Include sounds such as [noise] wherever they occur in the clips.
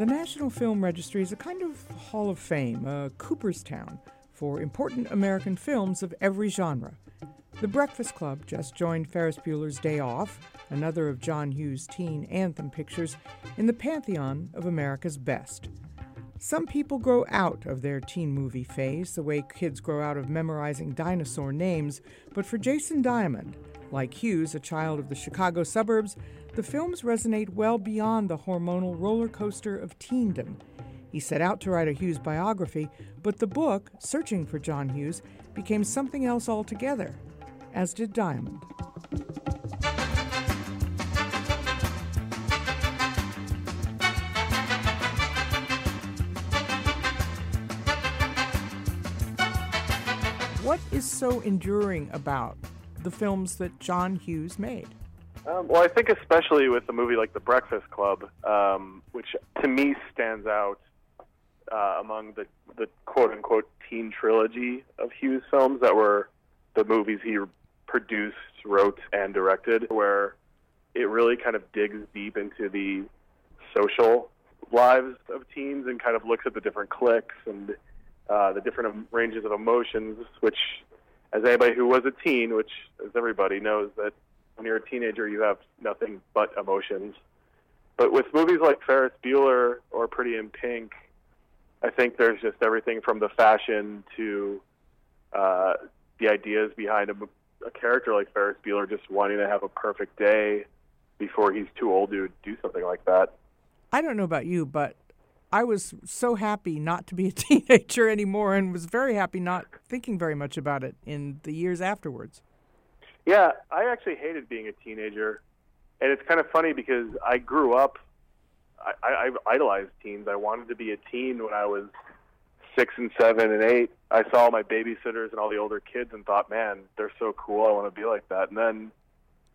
The National Film Registry is a kind of hall of fame, a Cooperstown, for important American films of every genre. The Breakfast Club just joined Ferris Bueller's Day Off, another of John Hughes' teen anthem pictures, in the pantheon of America's best. Some people grow out of their teen movie phase the way kids grow out of memorizing dinosaur names, but for Jason Diamond, like Hughes, a child of the Chicago suburbs, the films resonate well beyond the hormonal roller coaster of teendom. He set out to write a Hughes biography, but the book, Searching for John Hughes, became something else altogether, as did Diamond. What is so enduring about the films that John Hughes made? Um, well, I think especially with a movie like The Breakfast Club, um, which to me stands out uh, among the, the quote unquote teen trilogy of Hughes films that were the movies he produced, wrote, and directed, where it really kind of digs deep into the social lives of teens and kind of looks at the different cliques and uh, the different ranges of emotions, which, as anybody who was a teen, which as everybody knows, that when you're a teenager, you have nothing but emotions. But with movies like Ferris Bueller or Pretty in Pink, I think there's just everything from the fashion to uh, the ideas behind a, a character like Ferris Bueller just wanting to have a perfect day before he's too old to do something like that. I don't know about you, but I was so happy not to be a [laughs] teenager anymore and was very happy not thinking very much about it in the years afterwards. Yeah, I actually hated being a teenager. And it's kind of funny because I grew up, I, I, I idolized teens. I wanted to be a teen when I was six and seven and eight. I saw all my babysitters and all the older kids and thought, man, they're so cool. I want to be like that. And then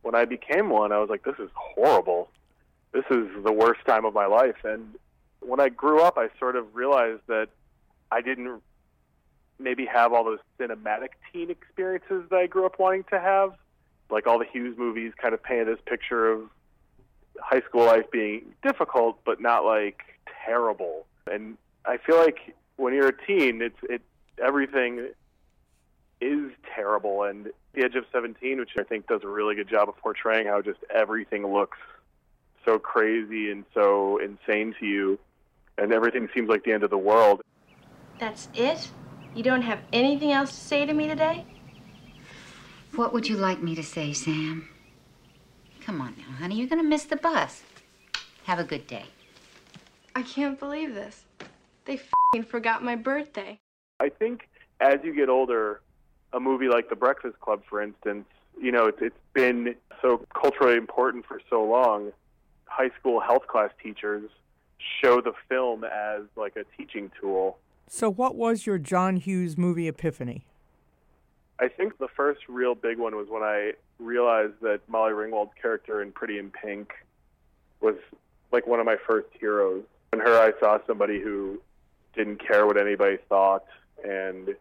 when I became one, I was like, this is horrible. This is the worst time of my life. And when I grew up, I sort of realized that I didn't maybe have all those cinematic teen experiences that I grew up wanting to have. Like all the Hughes movies kind of paint this picture of high school life being difficult, but not like terrible. And I feel like when you're a teen, it's it everything is terrible. And The Edge of 17, which I think does a really good job of portraying how just everything looks so crazy and so insane to you, and everything seems like the end of the world. That's it? You don't have anything else to say to me today? What would you like me to say, Sam? Come on now, honey. You're going to miss the bus. Have a good day. I can't believe this. They fing forgot my birthday. I think as you get older, a movie like The Breakfast Club, for instance, you know, it's, it's been so culturally important for so long. High school health class teachers show the film as like a teaching tool. So, what was your John Hughes movie epiphany? I think the first real big one was when I realized that Molly Ringwald's character in Pretty in Pink was like one of my first heroes. In her, I saw somebody who didn't care what anybody thought and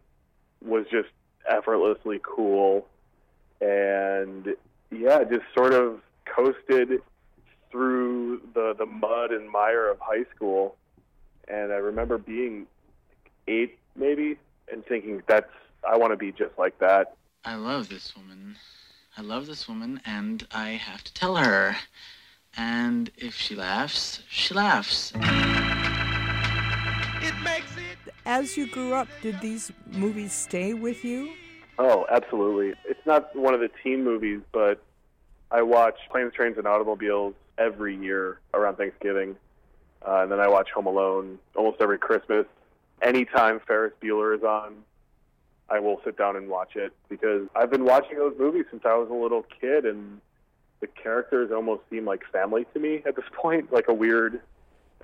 was just effortlessly cool and yeah, just sort of coasted through the the mud and mire of high school. And I remember being eight maybe and thinking that's I want to be just like that. I love this woman. I love this woman and I have to tell her. And if she laughs, she laughs. As you grew up, did these movies stay with you? Oh, absolutely. It's not one of the teen movies, but I watch Planes, Trains, and Automobiles every year around Thanksgiving. Uh, and then I watch Home Alone almost every Christmas. Anytime Ferris Bueller is on, I will sit down and watch it because I've been watching those movies since I was a little kid, and the characters almost seem like family to me at this [laughs] point, like a weird,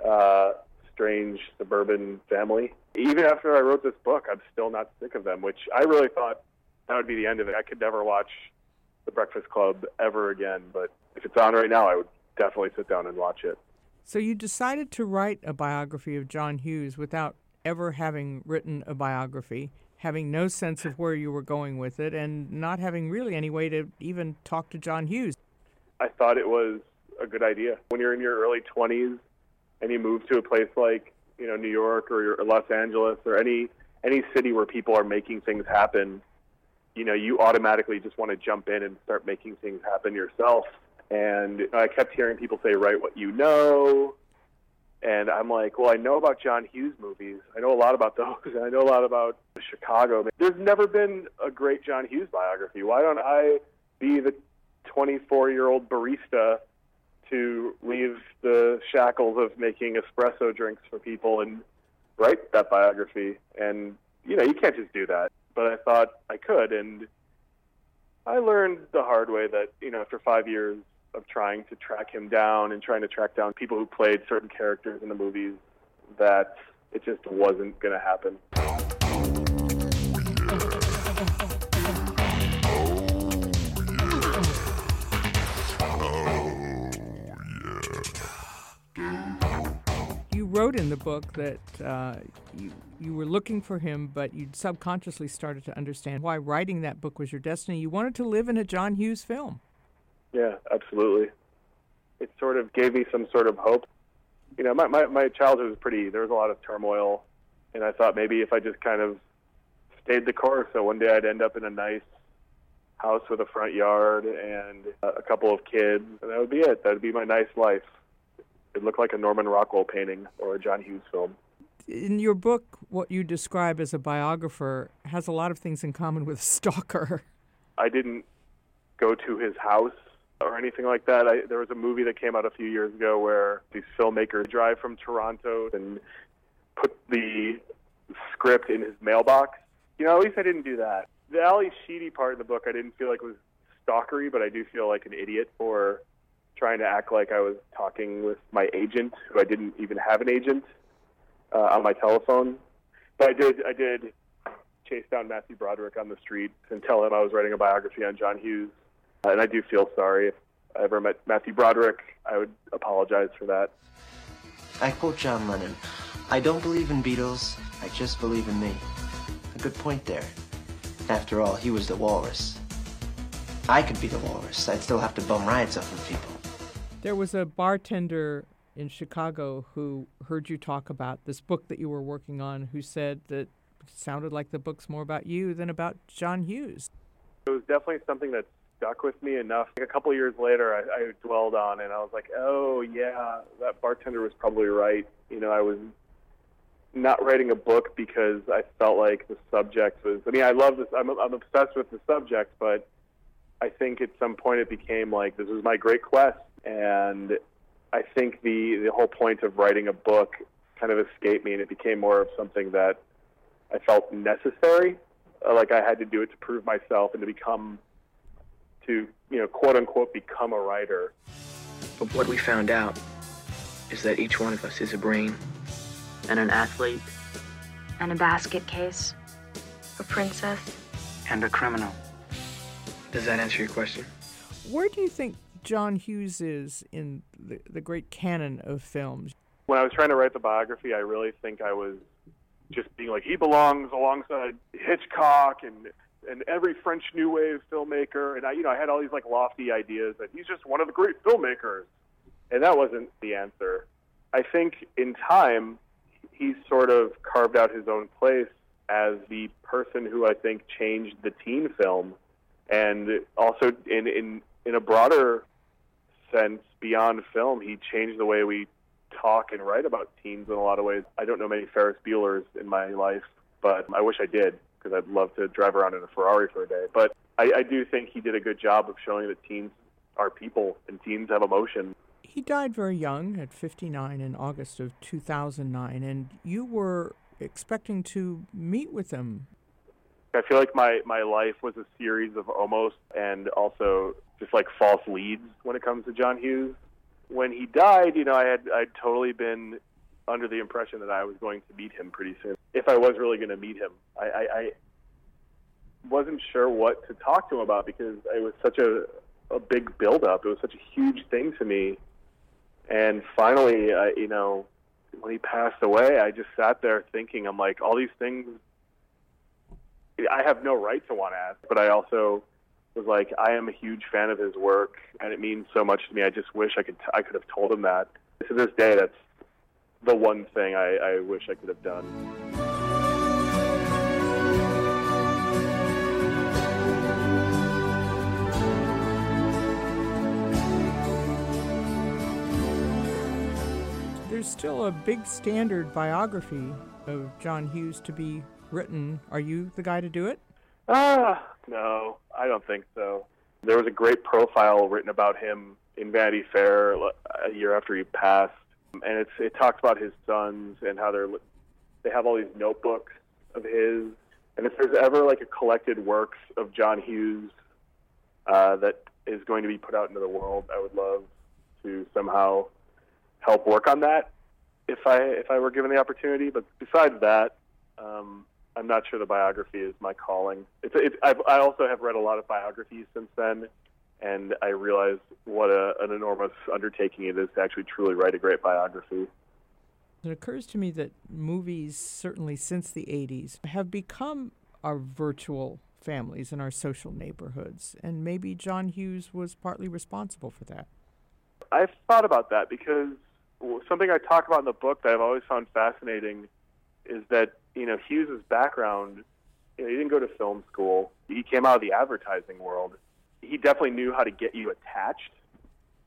uh, strange suburban family. Even after I wrote this book, I'm still not sick of them, which I really thought that would be the end of it. I could never watch The Breakfast Club ever again, but if it's on right now, I would definitely sit down and watch it. So you decided to write a biography of John Hughes without ever having written a biography, having no sense of where you were going with it, and not having really any way to even talk to John Hughes. I thought it was a good idea. When you're in your early 20s, and you move to a place like you know New York or Los Angeles or any any city where people are making things happen, you know, you automatically just want to jump in and start making things happen yourself. And I kept hearing people say, "Write what you know." And I'm like, well, I know about John Hughes movies. I know a lot about those. And [laughs] I know a lot about Chicago. There's never been a great John Hughes biography. Why don't I be the 24 year old barista to leave the shackles of making espresso drinks for people and write that biography? And, you know, you can't just do that. But I thought I could. And I learned the hard way that, you know, after five years, of trying to track him down and trying to track down people who played certain characters in the movies that it just wasn't going to happen. You wrote in the book that uh, you, you were looking for him, but you subconsciously started to understand why writing that book was your destiny. You wanted to live in a John Hughes film. Yeah, absolutely. It sort of gave me some sort of hope. You know, my, my, my childhood was pretty, there was a lot of turmoil, and I thought maybe if I just kind of stayed the course, so one day I'd end up in a nice house with a front yard and a couple of kids, and that would be it. That would be my nice life. It looked like a Norman Rockwell painting or a John Hughes film. In your book, what you describe as a biographer has a lot of things in common with a [laughs] stalker. I didn't go to his house or anything like that. I, there was a movie that came out a few years ago where these filmmakers drive from Toronto and put the script in his mailbox. You know, at least I didn't do that. The Ally Sheedy part in the book, I didn't feel like was stalkery, but I do feel like an idiot for trying to act like I was talking with my agent, who I didn't even have an agent, uh, on my telephone. But I did, I did chase down Matthew Broderick on the street and tell him I was writing a biography on John Hughes and I do feel sorry if I ever met Matthew Broderick. I would apologize for that. I quote John Lennon I don't believe in Beatles, I just believe in me. A good point there. After all, he was the walrus. I could be the walrus. I'd still have to bum rides off of people. There was a bartender in Chicago who heard you talk about this book that you were working on who said that it sounded like the book's more about you than about John Hughes. It was definitely something that stuck with me enough. Like a couple years later, I, I dwelled on it and I was like, oh, yeah, that bartender was probably right. You know, I was not writing a book because I felt like the subject was. I mean, I love this. I'm, I'm obsessed with the subject, but I think at some point it became like this is my great quest, and I think the the whole point of writing a book kind of escaped me, and it became more of something that I felt necessary. Like I had to do it to prove myself and to become to, you know, quote unquote, become a writer. But what we found out is that each one of us is a brain and an athlete and a basket case, a princess, and a criminal. Does that answer your question? Where do you think John Hughes is in the, the great canon of films? When I was trying to write the biography, I really think I was just being like, he belongs alongside Hitchcock and and every French New Wave filmmaker, and I, you know, I had all these like lofty ideas that he's just one of the great filmmakers, and that wasn't the answer. I think in time, he's sort of carved out his own place as the person who I think changed the teen film, and also in in in a broader sense beyond film, he changed the way we talk and write about teens in a lot of ways. I don't know many Ferris Bueller's in my life, but I wish I did because I'd love to drive around in a Ferrari for a day. But I, I do think he did a good job of showing that teens are people and teens have emotion. He died very young at 59 in August of 2009, and you were expecting to meet with him. I feel like my, my life was a series of almost and also just like false leads when it comes to John Hughes. When he died, you know, I had I'd totally been under the impression that I was going to meet him pretty soon. If I was really going to meet him, I, I, I wasn't sure what to talk to him about because it was such a a big buildup. It was such a huge thing to me, and finally, I, you know, when he passed away, I just sat there thinking, I'm like, all these things. I have no right to want to ask, but I also was like, I am a huge fan of his work, and it means so much to me. I just wish I could t- I could have told him that. To this day, that's the one thing I, I wish I could have done. There's still a big standard biography of John Hughes to be written. Are you the guy to do it? Ah, no, I don't think so. There was a great profile written about him in Vanity Fair a year after he passed, and it's it talks about his sons and how they're they have all these notebooks of his. And if there's ever like a collected works of John Hughes uh, that is going to be put out into the world, I would love to somehow help work on that if I if I were given the opportunity. But besides that, um, I'm not sure the biography is my calling. It's, it's I've, I also have read a lot of biographies since then, and I realized what a, an enormous undertaking it is to actually truly write a great biography. It occurs to me that movies, certainly since the 80s, have become our virtual families in our social neighborhoods, and maybe John Hughes was partly responsible for that. I've thought about that because something I talk about in the book that I've always found fascinating is that you know Hughes's background. You know, he didn't go to film school. He came out of the advertising world. He definitely knew how to get you attached,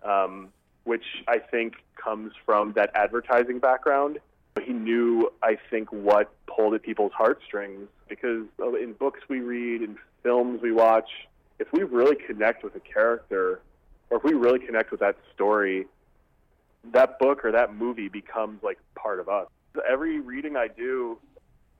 um, which I think comes from that advertising background. He knew, I think, what pulled at people's heartstrings because in books we read, in films we watch, if we really connect with a character, or if we really connect with that story, that book or that movie becomes like part of us. Every reading I do,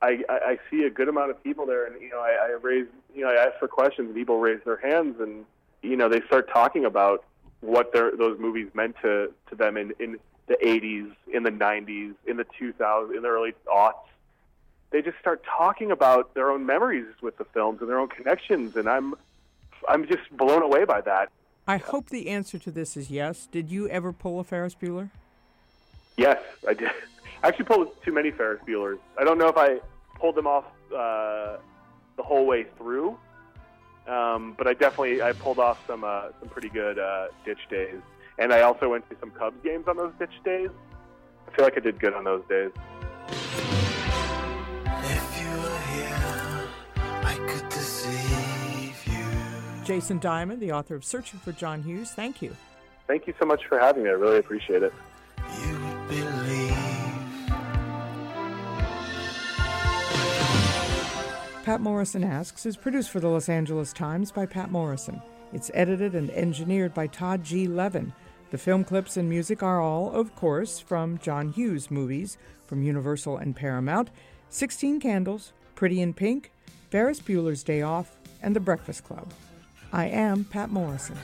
I, I, see a good amount of people there, and you know, I, I raise, you know, I ask for questions, and people raise their hands, and you know, they start talking about what their those movies meant to to them in in the 80s, in the 90s, in the 2000s, in the early aughts. They just start talking about their own memories with the films and their own connections, and I'm I'm just blown away by that. I hope the answer to this is yes. Did you ever pull a Ferris Bueller? Yes, I did. [laughs] I actually pulled too many Ferris Buellers. I don't know if I pulled them off uh, the whole way through, um, but I definitely I pulled off some uh, some pretty good uh, ditch days, and I also went to some Cubs games on those ditch days. I feel like I did good on those days. Jason Diamond, the author of Searching for John Hughes, thank you. Thank you so much for having me. I really appreciate it. Patt Morrison Asks is produced for the Los Angeles Times by Patt Morrison. It's edited and engineered by Todd G. Levin. The film clips and music are all, of course, from John Hughes movies from Universal and Paramount 16 Candles, Pretty in Pink, Ferris Bueller's Day Off, and The Breakfast Club. I am Patt Morrison.